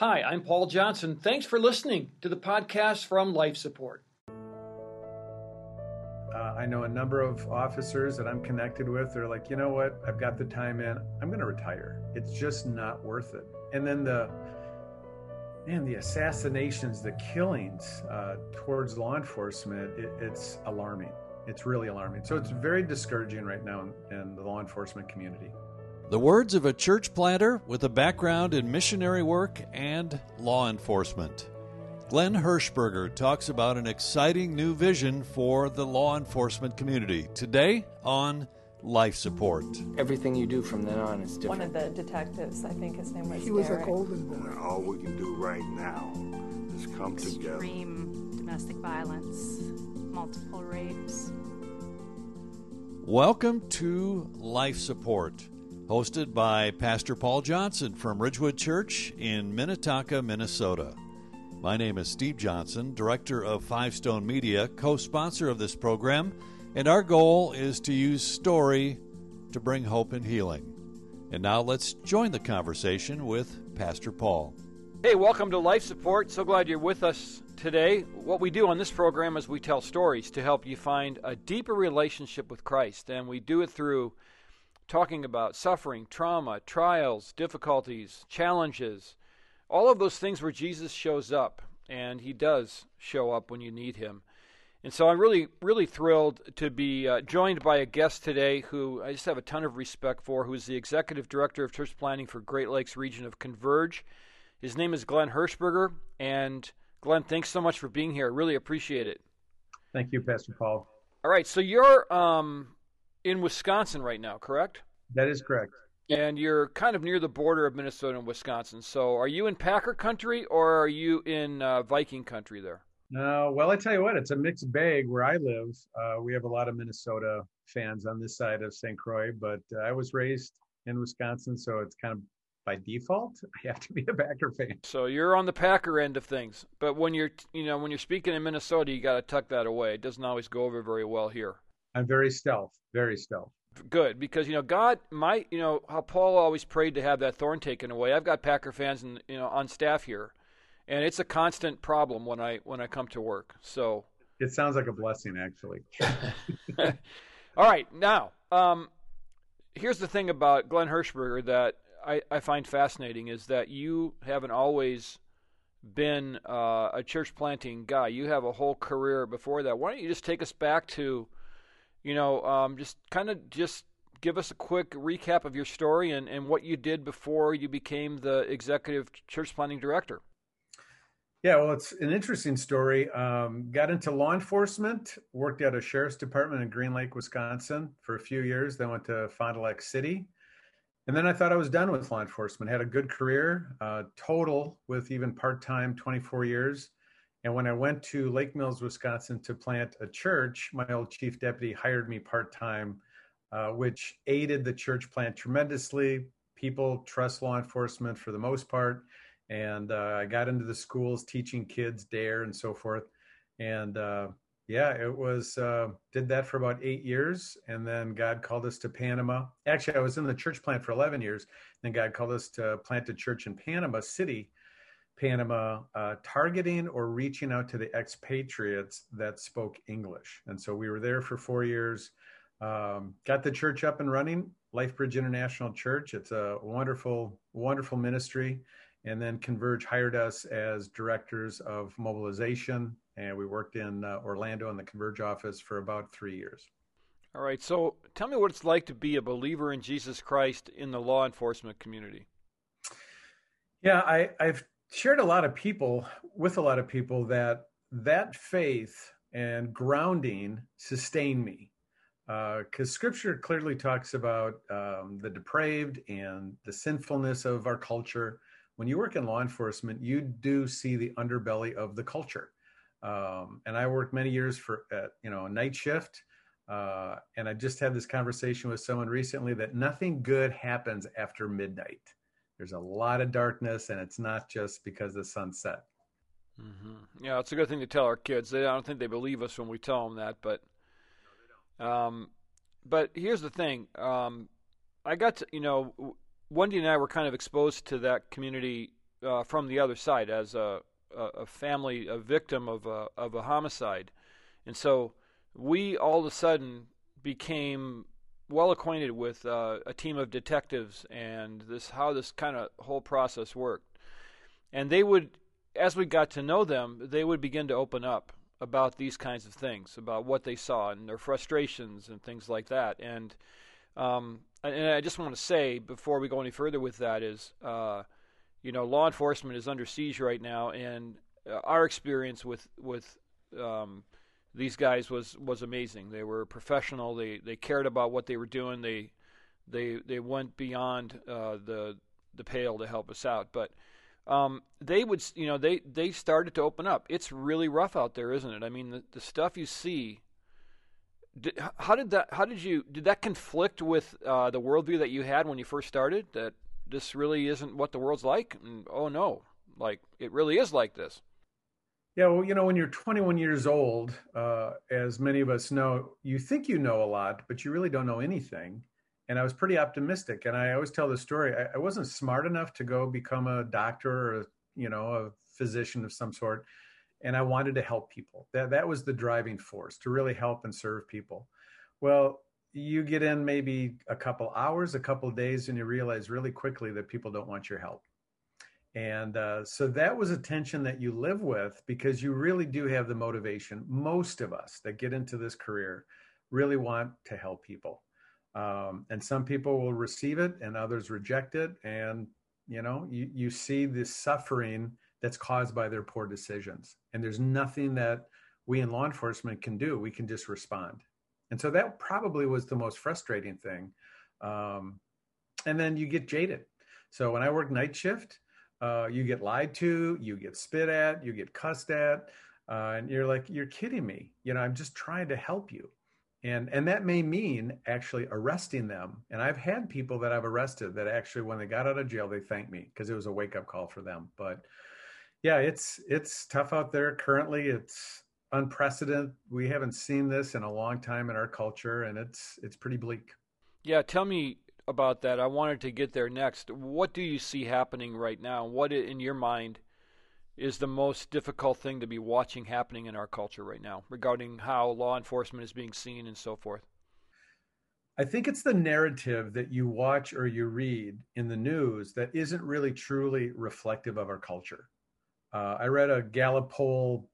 Hi, I'm Paul Johnson. Thanks for listening to the podcast from Life Support. Uh, I know a number of officers that I'm connected with. They're like, you know what? I've got the time in. I'm going to retire. It's just not worth it. And then the man, the assassinations, the killings uh, towards law enforcement, it, it's alarming. It's really alarming. So it's very discouraging right now in, in the law enforcement community. The words of a church planter with a background in missionary work and law enforcement. Glenn Hirschberger talks about an exciting new vision for the law enforcement community today on life support. Everything you do from then on is different. One of the detectives, I think his name was He was Derek. a golden boy. All we can do right now is come together. extreme domestic violence, multiple rapes. Welcome to Life Support, hosted by Pastor Paul Johnson from Ridgewood Church in Minnetonka, Minnesota. My name is Steve Johnson, Director of Five Stone Media, co sponsor of this program, and our goal is to use story to bring hope and healing. And now let's join the conversation with Pastor Paul. Hey, welcome to Life Support. So glad you're with us today. What we do on this program is we tell stories to help you find a deeper relationship with Christ, and we do it through talking about suffering, trauma, trials, difficulties, challenges, all of those things where Jesus shows up, and he does show up when you need him. And so I'm really, really thrilled to be uh, joined by a guest today who I just have a ton of respect for, who is the Executive Director of Church Planting for Great Lakes region of Converge. His name is Glenn Hirschberger. And Glenn, thanks so much for being here. I really appreciate it. Thank you, Pastor Paul. All right, so you're um, in Wisconsin right now, correct? That is correct. And you're kind of near the border of Minnesota and Wisconsin. So are you in Packer country or are you in uh, Viking country there? No, well, I tell you what, it's a mixed bag where I live. Uh, we have a lot of Minnesota fans on this side of St. Croix, but uh, I was raised in Wisconsin, so it's kind of by default, I have to be a Packer fan. So you're on the Packer end of things, but when you're, you know, when you're speaking in Minnesota, you got to tuck that away. It doesn't always go over very well here. I'm very stealth, very stealth. Good, because you know God might, you know, how Paul always prayed to have that thorn taken away. I've got Packer fans, and you know, on staff here, and it's a constant problem when I when I come to work. So It sounds like a blessing, actually. All right, now, um, here's the thing about Glenn Hirschberger that I, I find fascinating is that you haven't always been uh, a church planting guy. You have a whole career before that. Why don't you just take us back to, you know, um, just kind of just give us a quick recap of your story and, and what you did before you became the executive church planting director. Yeah, well, it's an interesting story. Um, got into law enforcement, worked at a sheriff's department in Green Lake, Wisconsin for a few years, then went to Fond du Lac City. And then I thought I was done with law enforcement, had a good career, uh, total with even part time, 24 years. And when I went to Lake Mills, Wisconsin to plant a church, my old chief deputy hired me part time, uh, which aided the church plant tremendously. People trust law enforcement for the most part and uh, I got into the schools teaching kids DARE and so forth. And uh, yeah, it was uh, did that for about eight years, and then God called us to Panama. Actually, I was in the church plant for eleven years. Then God called us to plant a church in Panama City, Panama, uh, targeting or reaching out to the expatriates that spoke English. And so we were there for four years. Um, got the church up and running, LifeBridge International Church. It's a wonderful, wonderful ministry and then Converge hired us as directors of mobilization, and we worked in uh, Orlando in the Converge office for about three years. All right, so tell me what it's like to be a believer in Jesus Christ in the law enforcement community. Yeah, I, I've shared a lot of people with a lot of people that that faith and grounding sustain me because uh, scripture clearly talks about um, the depraved and the sinfulness of our culture when you work in law enforcement, you do see the underbelly of the culture. Um, and I worked many years for, uh, you know, a night shift. Uh, and I just had this conversation with someone recently that nothing good happens after midnight. There's a lot of darkness, and it's not just because the sun set. Mm-hmm. Yeah, it's a good thing to tell our kids. They, I don't think they believe us when we tell them that, but, um, but here's the thing. Um, I got to, you know, Wendy and I were kind of exposed to that community uh, from the other side as a, a, a family, a victim of a, of a homicide. And so we all of a sudden became well acquainted with uh, a team of detectives and this how this kind of whole process worked. And they would, as we got to know them, they would begin to open up about these kinds of things, about what they saw and their frustrations and things like that. And um, and I just want to say before we go any further with that is, uh, you know, law enforcement is under siege right now, and uh, our experience with with um, these guys was was amazing. They were professional. They they cared about what they were doing. They they they went beyond uh, the the pale to help us out. But um, they would you know they they started to open up. It's really rough out there, isn't it? I mean, the, the stuff you see. Did, how did that? How did you? Did that conflict with uh, the worldview that you had when you first started? That this really isn't what the world's like. And, oh no, like it really is like this. Yeah, well, you know, when you're 21 years old, uh, as many of us know, you think you know a lot, but you really don't know anything. And I was pretty optimistic. And I always tell the story. I, I wasn't smart enough to go become a doctor or, you know, a physician of some sort. And I wanted to help people. That that was the driving force to really help and serve people. Well, you get in maybe a couple hours, a couple days, and you realize really quickly that people don't want your help and uh, so that was a tension that you live with because you really do have the motivation. Most of us that get into this career really want to help people. Um, and some people will receive it and others reject it. And, you know, you, you see the suffering that's caused by their poor decisions. And there's nothing that we in law enforcement can do. We can just respond. And so that probably was the most frustrating thing. Um, and then you get jaded. So when I work night shift, uh, you get lied to, you get spit at, you get cussed at, uh, and you're like, you're kidding me. You know, I'm just trying to help you. And, and that may mean actually arresting them. And I've had people that I've arrested that actually, when they got out of jail, they thanked me because it was a wake up call for them. But yeah, it's, it's tough out there currently. It's unprecedented. We haven't seen this in a long time in our culture and it's, it's pretty bleak. Yeah. Tell me about that. I wanted to get there next. What do you see happening right now? What, in your mind, is the most difficult thing to be watching happening in our culture right now regarding how law enforcement is being seen and so forth? I think it's the narrative that you watch or you read in the news that isn't really truly reflective of our culture. Uh, I read a Gallup poll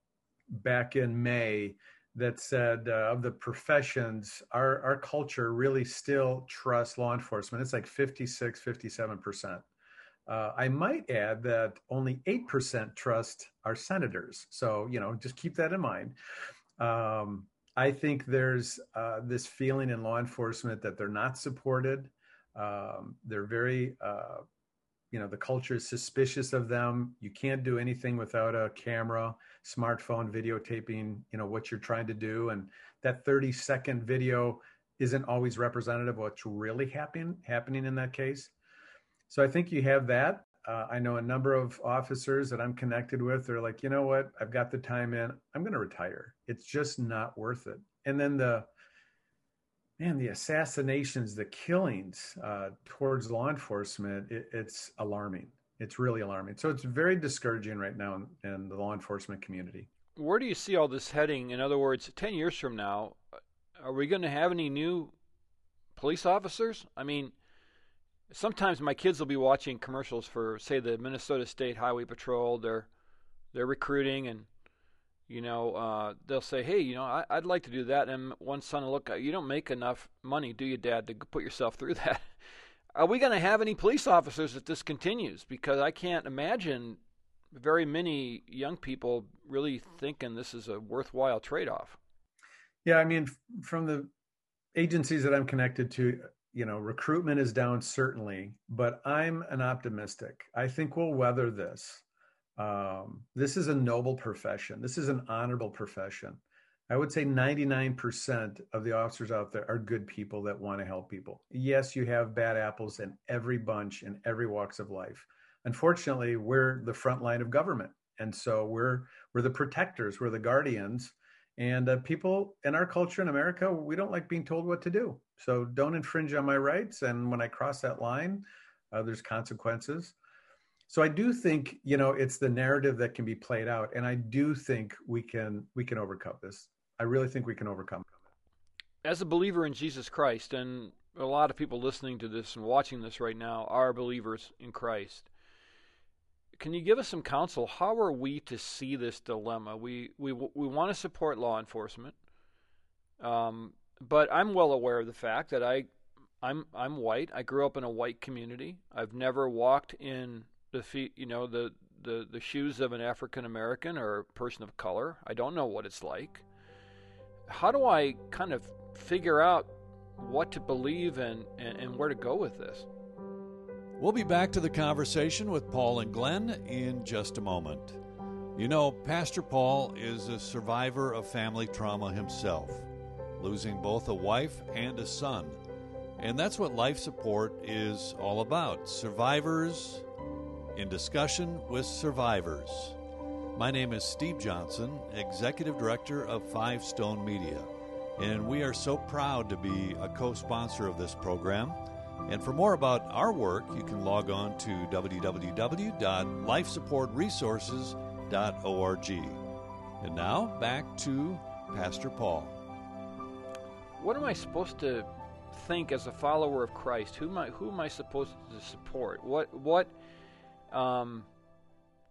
back in May that said uh, of the professions, our, our culture really still trusts law enforcement. It's like 56, 57%. Uh, I might add that only 8% trust our senators. So, you know, just keep that in mind. Um, I think there's uh, this feeling in law enforcement that they're not supported. Um, they're very uh, you know the culture is suspicious of them. You can't do anything without a camera smartphone videotaping you know what you're trying to do. And that 30 second video isn't always representative of what's really happening happening in that case. So i think you have that. Uh, i know a number of officers that i'm connected with they're like you know what? I've got the time in. I'm going to retire. It's just not worth it. And then the man, the assassinations, the killings uh, towards law enforcement, it, it's alarming. It's really alarming. So it's very discouraging right now in, in, the law enforcement community. Where do you see all this heading? In other words, 10 years from now, are we going to have any new police officers? I mean, sometimes my kids will be watching commercials for, say, the Minnesota State Highway Patrol. They're they're recruiting and you know, uh, they'll say, "Hey, you know, I, would like to do that." And one son will look, "You don't make enough money, do you, Dad, to put yourself through that?" Are we going to have any police officers if this continues? Because I can't imagine very many young people really thinking this is a worthwhile trade-off. Yeah, I mean, from the agencies that I'm connected to, you know, recruitment is down certainly, but I'm an optimistic. I think we'll weather this. Um, this is a noble profession. This is an honorable profession. I would say 99% of the officers out there are good people that want to help people. Yes, you have bad apples in every bunch in every walks of life. Unfortunately, we're the front line of government. And so we're we're the protectors, we're the guardians. And uh, people in our culture in America, we don't like being told what to do. So don't infringe on my rights. And when I cross that line, uh, there's consequences. So I do think you know it's the narrative that can be played out, and I do think we can we can overcome this. I really think we can overcome. It as a believer in Jesus Christ, and a lot of people listening to this and watching this right now are believers in Christ. Can you give us some counsel? How are we to see this dilemma? We we we want to support law enforcement, um, but I'm well aware of the fact that I I'm I'm white. I grew up in a white community. I've never walked in the feet, you know, the the the shoes of an African American or person of color. I don't know what it's like. How do I kind of figure out what to believe and, and where to go with this? We'll be back to the conversation with Paul and Glenn in just a moment. You know, Pastor Paul is a survivor of family trauma himself, losing both a wife and a son. And that's what life support is all about survivors in discussion with survivors. My name is Steve Johnson, Executive Director of Five Stone Media, and we are so proud to be a co sponsor of this program. And for more about our work, you can log on to www.lifesupportresources.org. And now, back to Pastor Paul. What am I supposed to think as a follower of Christ? Who am I, who am I supposed to support? What, what, um,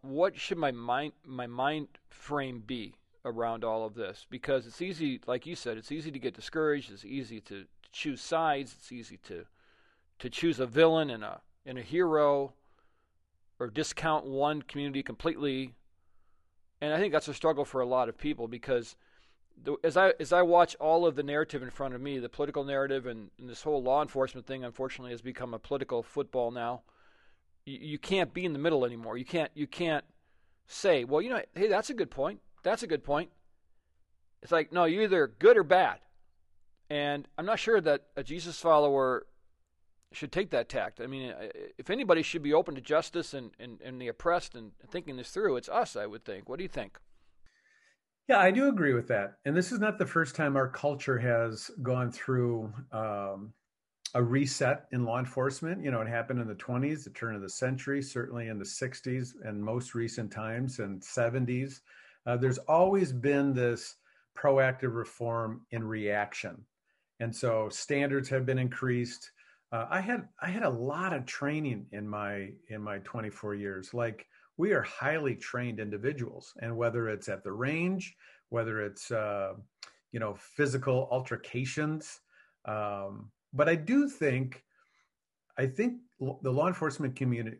what should my mind, my mind frame be around all of this? Because it's easy, like you said, it's easy to get discouraged. It's easy to, to choose sides. It's easy to to choose a villain and a and a hero or discount one community completely. And I think that's a struggle for a lot of people because as I as I watch all of the narrative in front of me, the political narrative and, and this whole law enforcement thing, unfortunately, has become a political football now. You, you can't be in the middle anymore. You can't you can't say, well, you know, hey, that's a good point. That's a good point. It's like no, you're either good or bad. And I'm not sure that a Jesus follower should take that tact. I mean, if anybody should be open to justice and, and, and the oppressed and thinking this through, it's us, I would think. What do you think? Yeah, I do agree with that. And this is not the first time our culture has gone through um, a reset in law enforcement. You know, it happened in the 20s, the turn of the century, certainly in the 60s, and most recent times and 70s. Uh, there's always been this proactive reform in reaction. And so standards have been increased uh, I had I had a lot of training in my in my 24 years. Like we are highly trained individuals, and whether it's at the range, whether it's uh, you know physical altercations, um, but I do think I think the law enforcement community.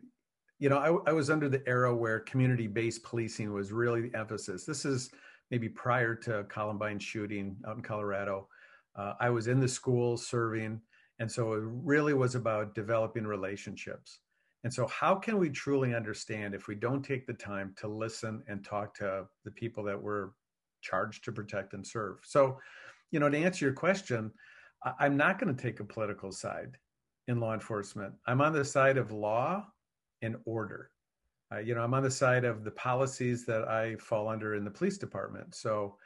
You know, I, I was under the era where community-based policing was really the emphasis. This is maybe prior to Columbine shooting out in Colorado. Uh, I was in the schools serving and so it really was about developing relationships. And so, how can we truly understand if we don't take the time to listen and talk to the people that we're charged to protect and serve? So, you know, to answer your question, I'm not going to take a political side in law enforcement. I'm on the side of law and order. Uh, you know, I'm on the side of the policies that I fall under in the police department. So,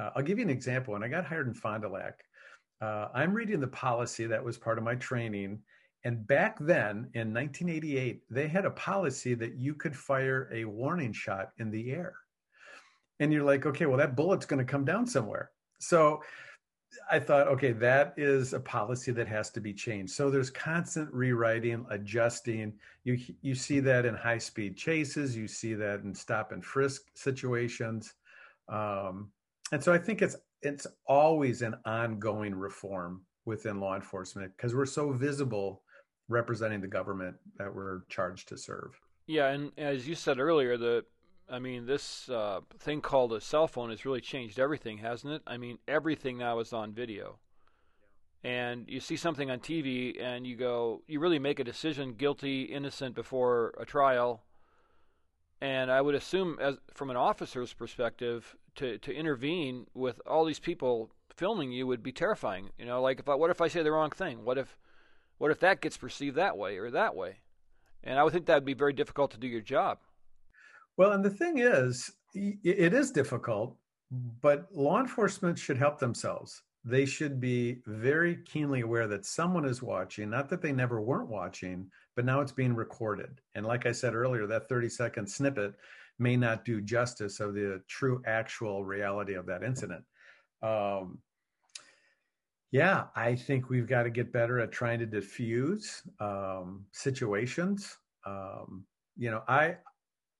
uh, I'll give you an example. When I got hired in Fond du Lac, uh, I'm reading the policy that was part of my training. And back then in 1988, they had a policy that you could fire a warning shot in the air. And you're like, okay, well, that bullet's going to come down somewhere. So I thought, okay, that is a policy that has to be changed. So there's constant rewriting, adjusting. You you see that in high speed chases. You see that in stop and frisk situations. Um, and so I think it's it's always an ongoing reform within law enforcement because we're so visible representing the government that we're charged to serve. Yeah, and as you said earlier, the I mean, this uh, thing called a cell phone has really changed everything, hasn't it? I mean, everything now is on video. And you see something on TV and you go, you really make a decision guilty, innocent before a trial. And I would assume, as from an officer's perspective, to to intervene with all these people filming you would be terrifying. You know, like if I, what if I say the wrong thing? What if what if that gets perceived that way or that way? And I would think that would be very difficult to do your job. Well, and the thing is, it is difficult, but law enforcement should help themselves. they should be very keenly aware that someone is watching, not that they never weren't watching, but now it's being recorded. And like I said earlier, that 30 second snippet may not do justice of the true actual reality of that incident. Um, yeah, I think we've got to get better at trying to diffuse um, situations. Um, you know, I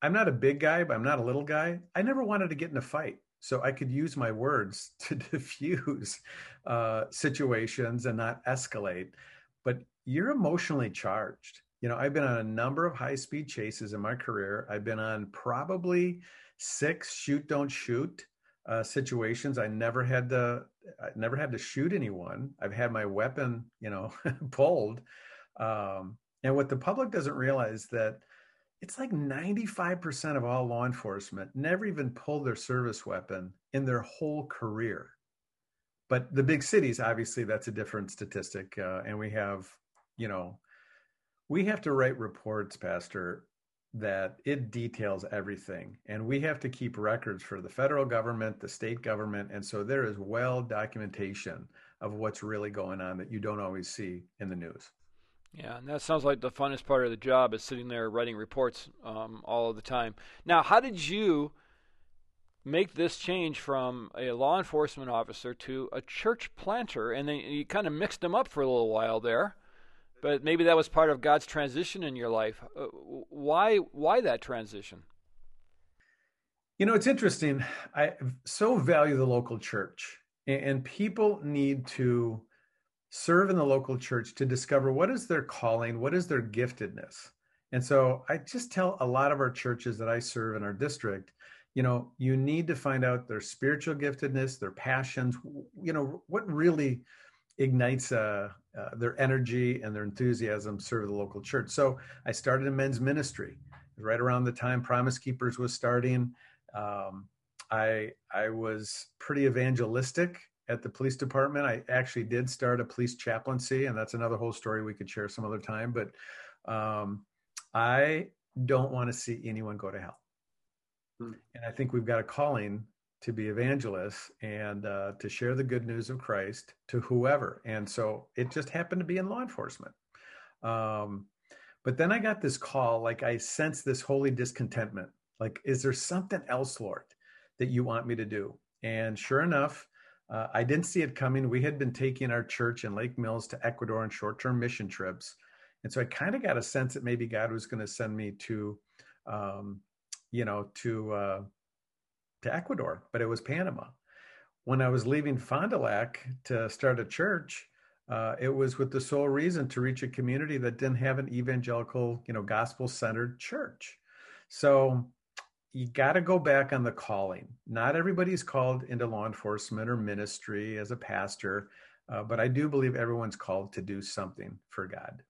I'm not a big guy, but I'm not a little guy. I never wanted to get in a fight so I could use my words to diffuse uh, situations and not escalate. But you're emotionally charged. You know, I've been on a number of high speed chases in my career. I've been on probably six shoot don't shoot uh, situations. I never had to I never had to shoot anyone. I've had my weapon, you know, pulled. Um, and what the public doesn't realize that it's like 95% of all law enforcement never even pulled their service weapon in their whole career. But the big cities, obviously, that's a different statistic. Uh, and we have, you know, we have to write reports, Pastor, that it details everything. And we have to keep records for the federal government, the state government. And so there is well documentation of what's really going on that you don't always see in the news. Yeah, and that sounds like the funnest part of the job is sitting there writing reports um, all of the time. Now, how did you make this change from a law enforcement officer to a church planter? And then you kind of mixed them up for a little while there, but maybe that was part of God's transition in your life. Uh, why? Why that transition? You know, it's interesting. I so value the local church, and people need to serve in the local church to discover what is their calling, what is their giftedness. And so I just tell a lot of our churches that I serve in our district, you know, you need to find out their spiritual giftedness, their passions, you know, what really ignites uh, uh, their energy and their enthusiasm serve the local church. So I started a men's ministry right around the time Promise Keepers was starting. Um, I I was pretty evangelistic at the police department. I actually did start a police chaplaincy, and that's another whole story we could share some other time. But um, I don't want to see anyone go to hell. Hmm. And I think we've got a calling to be evangelists and uh, to share the good news of Christ to whoever. And so it just happened to be in law enforcement. Um, but then I got this call, like I sensed this holy discontentment. Like, is there something else, Lord, that you want me to do? And sure enough, uh, I didn't see it coming. We had been taking our church in Lake Mills to Ecuador on short term mission trips. And so I kind of got a sense that maybe God was going to send me to, um, you know, to, uh, to Ecuador, but it was Panama. When I was leaving Fond du Lac to start a church, uh, it was with the sole reason to reach a community that didn't have an evangelical, you know, gospel centered church. So you got to go back on the calling. Not everybody's called into law enforcement or ministry as a pastor, uh, but I do believe everyone's called to do something for God.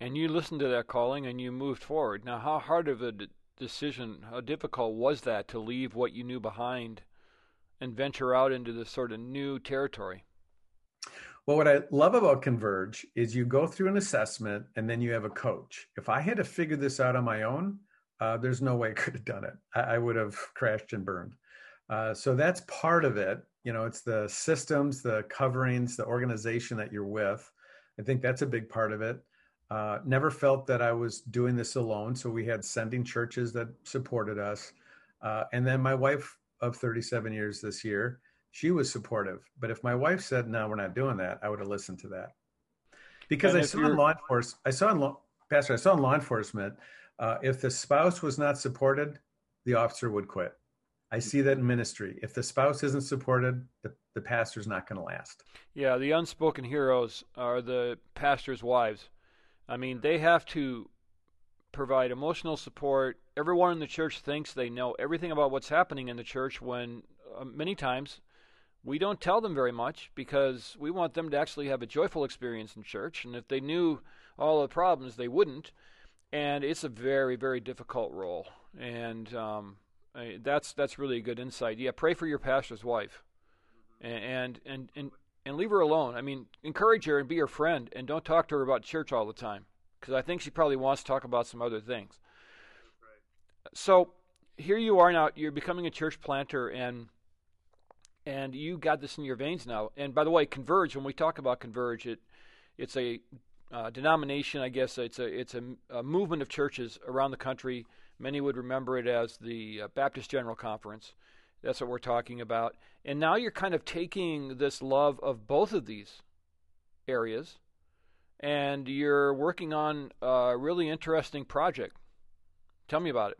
And you listened to that calling and you moved forward. Now, how hard of a d- decision, how difficult was that to leave what you knew behind and venture out into this sort of new territory? Well, what I love about Converge is you go through an assessment and then you have a coach. If I had to figure this out on my own, uh, there's no way I could have done it. I, I would have crashed and burned. Uh, so that's part of it. You know, it's the systems, the coverings, the organization that you're with. I think that's a big part of it. Uh, never felt that I was doing this alone. So we had sending churches that supported us. Uh, and then my wife of 37 years this year, she was supportive. But if my wife said, no, we're not doing that, I would have listened to that. Because and I saw in law enforcement, I saw in law, Pastor, I saw in law enforcement uh, if the spouse was not supported, the officer would quit. I see that in ministry. If the spouse isn't supported, the, the pastor's not going to last. Yeah, the unspoken heroes are the pastor's wives. I mean, they have to provide emotional support. Everyone in the church thinks they know everything about what's happening in the church when uh, many times we don't tell them very much because we want them to actually have a joyful experience in church. And if they knew all the problems, they wouldn't and it's a very very difficult role and um, that's that's really a good insight yeah pray for your pastor's wife and and and and leave her alone i mean encourage her and be her friend and don't talk to her about church all the time because i think she probably wants to talk about some other things right. so here you are now you're becoming a church planter and and you got this in your veins now. And by the way, Converge. When we talk about Converge, it it's a uh, denomination. I guess it's a it's a, a, movement of churches around the country. Many would remember it as the uh, Baptist General Conference. That's what we're talking about. And now you're kind of taking this love of both of these areas, and you're working on a really interesting project. Tell me about it.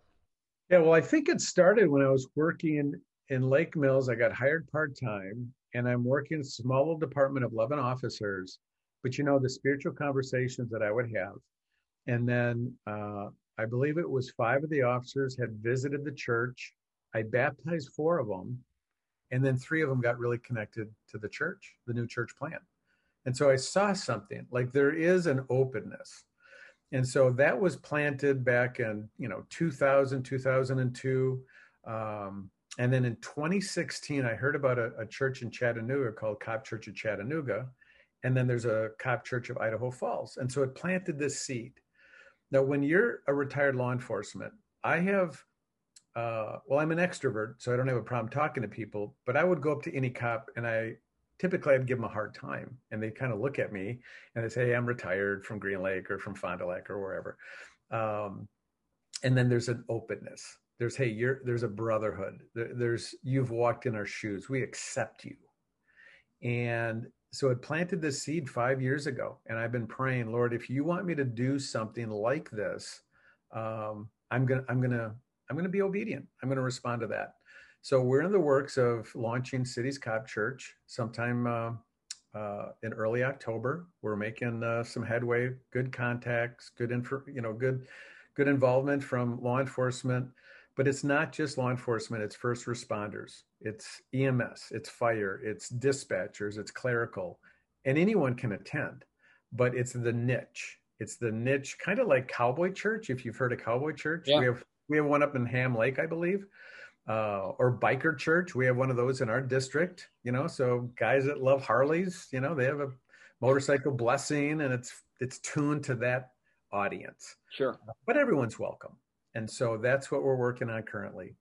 Yeah, well, I think it started when I was working in Lake Mills. I got hired part time, and I'm working small department of 11 officers. But you know, the spiritual conversations that I would have. And then uh, I believe it was five of the officers had visited the church. I baptized four of them. And then three of them got really connected to the church, the new church plant. And so I saw something like there is an openness. And so that was planted back in, you know, 2000, 2002. Um, and then in 2016, I heard about a, a, church in Chattanooga called Cop Church of Chattanooga. And then there's a Cop Church of Idaho Falls. And so it planted this seed. Now, when you're a retired law enforcement, I have, uh, well, I'm an extrovert, so I don't have a problem talking to people, but I would go up to any cop and I typically I'd give them a hard time and they kind of look at me and they say, hey, I'm retired from Green Lake or from Fond du Lac or wherever. Um, and then there's an openness. There's, hey, you're, there's a brotherhood. There, there's, you've walked in our shoes. We accept you. And so it planted this seed five years ago. And I've been praying, Lord, if you want me to do something like this, um, I'm to, I'm to, I'm to be obedient. I'm to respond to that. So we're in the works of launching Cities Cop Church sometime uh, uh, in early October. We're making uh, some headway, good contacts, good info, you know, good good involvement from law enforcement. But it's not just law enforcement; it's first responders, it's EMS, it's fire, it's dispatchers, it's clerical, and anyone can attend. But it's the niche. It's the niche, kind of like Cowboy Church. If you've heard of Cowboy Church, yeah. we have we have one up in Ham Lake, I believe uh, or biker church. We have one of those in our district, you know. So guys that love Harleys, you know, they have a motorcycle blessing, and it's it's tuned to that audience. Sure, but everyone's welcome, and so that's what we're working on currently.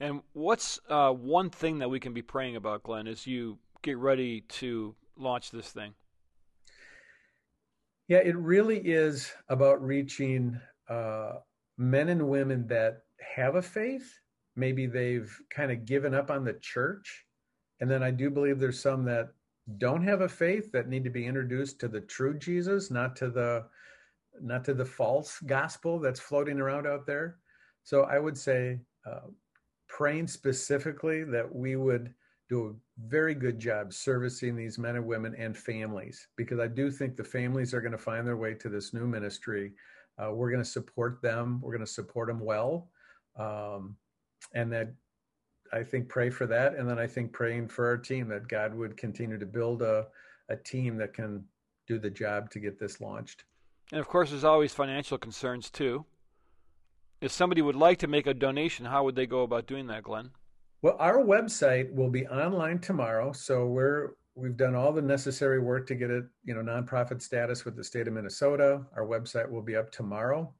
And what's uh, one thing that we can be praying about, Glenn, as you get ready to launch this thing? Yeah, it really is about reaching uh, men and women that have a faith maybe they've kind of given up on the church. And then I do believe there's some that don't have a faith that need to be introduced to the true Jesus, not to the not to the false gospel that's floating around out there. So I would say uh, praying specifically that we would do a very good job servicing these men and women and families because I do think the families are going to find their way to this new ministry. Uh, we're going to support them. We're going to support them well. Um, and that I think pray for that. And then I think praying for our team that God would continue to build a, a team that can do the job to get this launched. And of course, there's always financial concerns too. If somebody would like to make a donation, how would they go about doing that, Glenn? Well, our website will be online tomorrow, so we're we've done all the necessary work to get it, you know, nonprofit status with the state of Minnesota. Our website will be up tomorrow.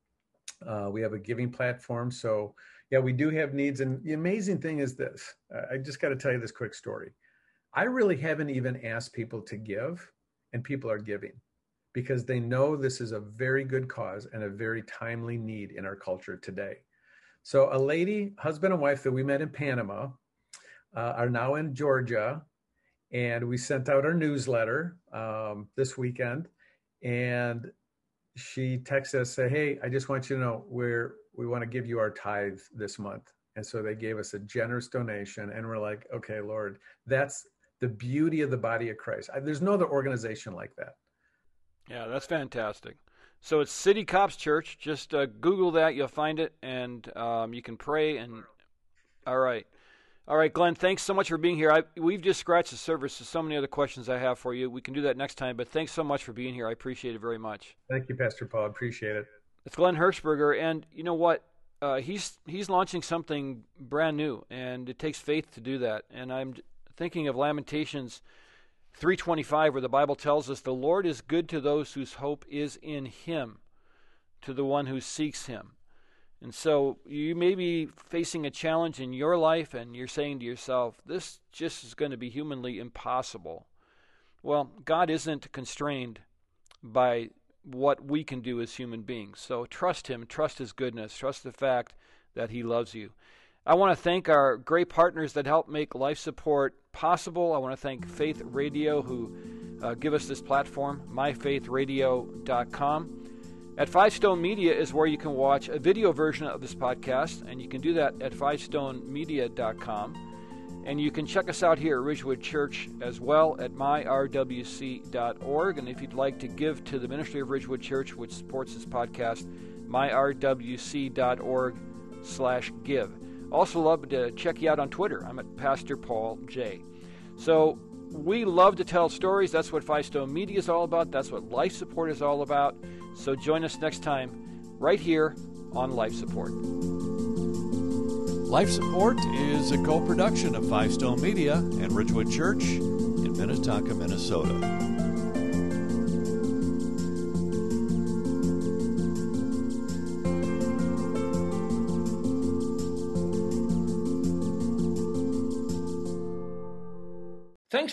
Uh, we have a giving platform, so yeah, we do have needs. And the amazing thing is this I just got to tell you this quick story. I really haven't even asked people to give, and people are giving because they know this is a very good cause and a very timely need in our culture today. So, a lady, husband and wife that we met in Panama, uh, are now in Georgia, and we sent out our newsletter um, this weekend. And she texted us, say, "Hey, I just want you to know we're we want to give you our tithe this month. And so they gave us a generous donation. And we're like, okay, Lord, that's the beauty of the body of Christ. There's no other organization like that. Yeah, that's fantastic. So it's City Cops Church. Just uh, Google that, you'll find it, and um, you can pray. And all right, all right, Glenn. Thanks so much for being here. I, we've just scratched the surface. So, so many other questions I have for you. We can do that next time. But thanks so much for being here. I appreciate it very much. Thank you, Pastor Paul. Appreciate it. It's Glenn Hirschberger, and you know what? Uh, he's he's launching something brand new, and it takes faith to do that. And I'm thinking of Lamentations 3:25, where the Bible tells us, "The Lord is good to those whose hope is in Him, to the one who seeks Him." And so you may be facing a challenge in your life and you're saying to yourself, this just is going to be humanly impossible. Well, God isn't constrained by what we can do as human beings. So trust Him, trust His goodness, trust the fact that He loves you. I want to thank our great partners that help make life support possible. I want to thank Faith Radio, who uh, give us this platform, myfaithradio.com. At Five Stone Media is where you can watch a video version of this podcast, and you can do that at fivestonemedia.com. And you can check us out here at Ridgewood Church as well at myrwc.org. And if you'd like to give to the ministry of Ridgewood Church, which supports this podcast, myrwc.org slash give. Also love to check you out on Twitter. I'm at Pastor Paul J. So we love to tell stories. That's what Five Stone Media is all about. That's what life support is all about. So join us next time right here on Life Support. Life Support is a co production of Five Stone Media and Ridgewood Church in Minnetonka, Minnesota.